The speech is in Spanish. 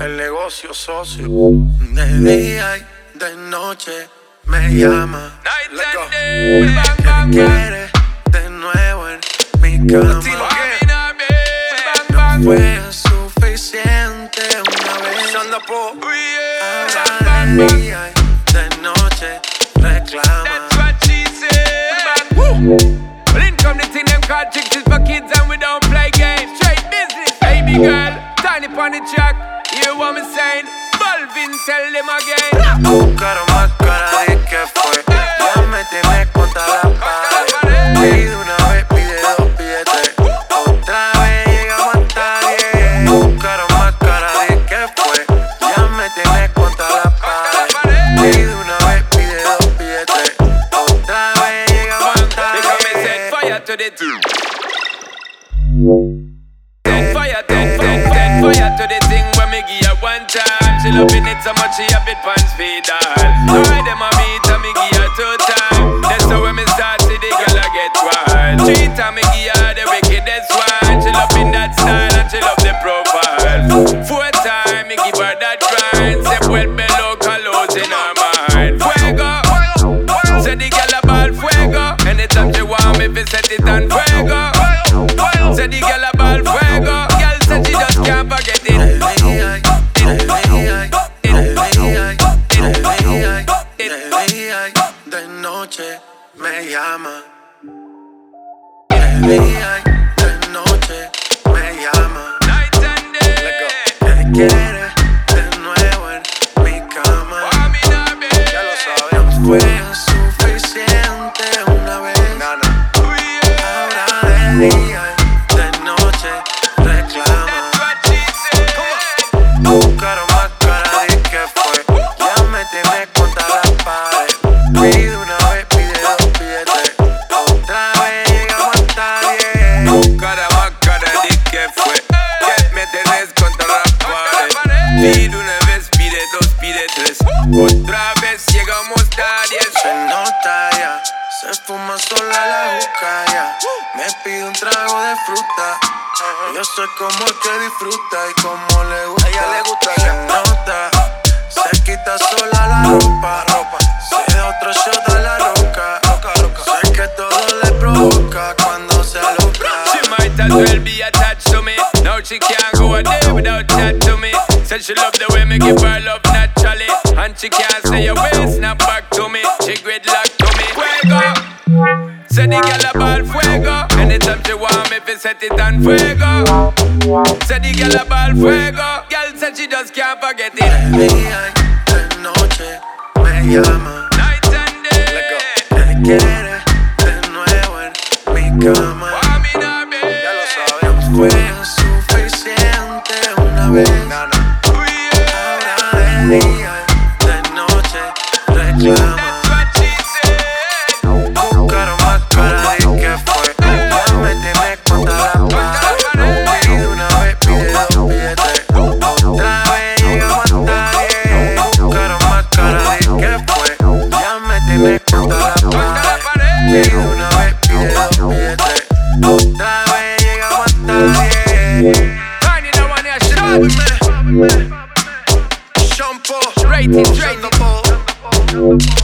El negocio socio. De día y de noche me llama. Night quiere de nuevo en mi cama. Bang. Fue suficiente una vez. Ahora de día y de noche reclama. Girl. Tiny pon the track. Hear what me saying? Balvin, tell them again. Buscaron más cara de que fue. Ya me tienes contra la pared. Pide una vez, pide dos, pide tres. Otra vez llegamos hasta diez. Buscaron más cara de que fue. Ya me tienes contra la pared. Pide una vez, pide dos, pide tres. Otra vez llegamos hasta Because me set fire to the thing. Fire, fire to the thing me give her one time. She loving it so much she have it pants feed all. A beat and me give her two time. That's how when me start see the girl get wild. Three time me give her the wickedest one. She loving that style and she the profile. Four time me give her that grind. In her mind. Fuego. The girl a fuego she want me, fi set it on fuego the girl a me llama. De día y de noche me llama. Quiere de nuevo en mi cama. Ya lo sabemos. Fue suficiente una vez. Ahora de día Pide una vez, pide dos, pide tres Otra vez llegamos a diez Se nota ya, se fuma sola la juca ya. Me pide un trago de fruta. Yo soy como el que disfruta y como le gusta. ella le gusta se nota. Se quita sola la ropa. ropa. Se da otro shot a la roca. Sé que todo le provoca cuando se aloca. She might as well be attached to me. Now she can't go a day without chat to me. Said she love the way me give her love naturally. And she can't say away, snap back to me. She gridlock to me. Fuego. Say the girl a ball fuego. Anytime she want me, fi set it on fuego. Say the girl a ball fuego. Girl said she just can't forget it. De día y de noche me llama. Night and day. Que quiere de nuevo en mi cama. Me now, babe. Fue suficiente una vez. De noche más de que fue. Ya me la. Pide una vez, pide dos, pide tres. Otra vez llegamos hasta diez. Más de que fue. Ya me la. Pide una vez, pide dos. Otra vez. straight.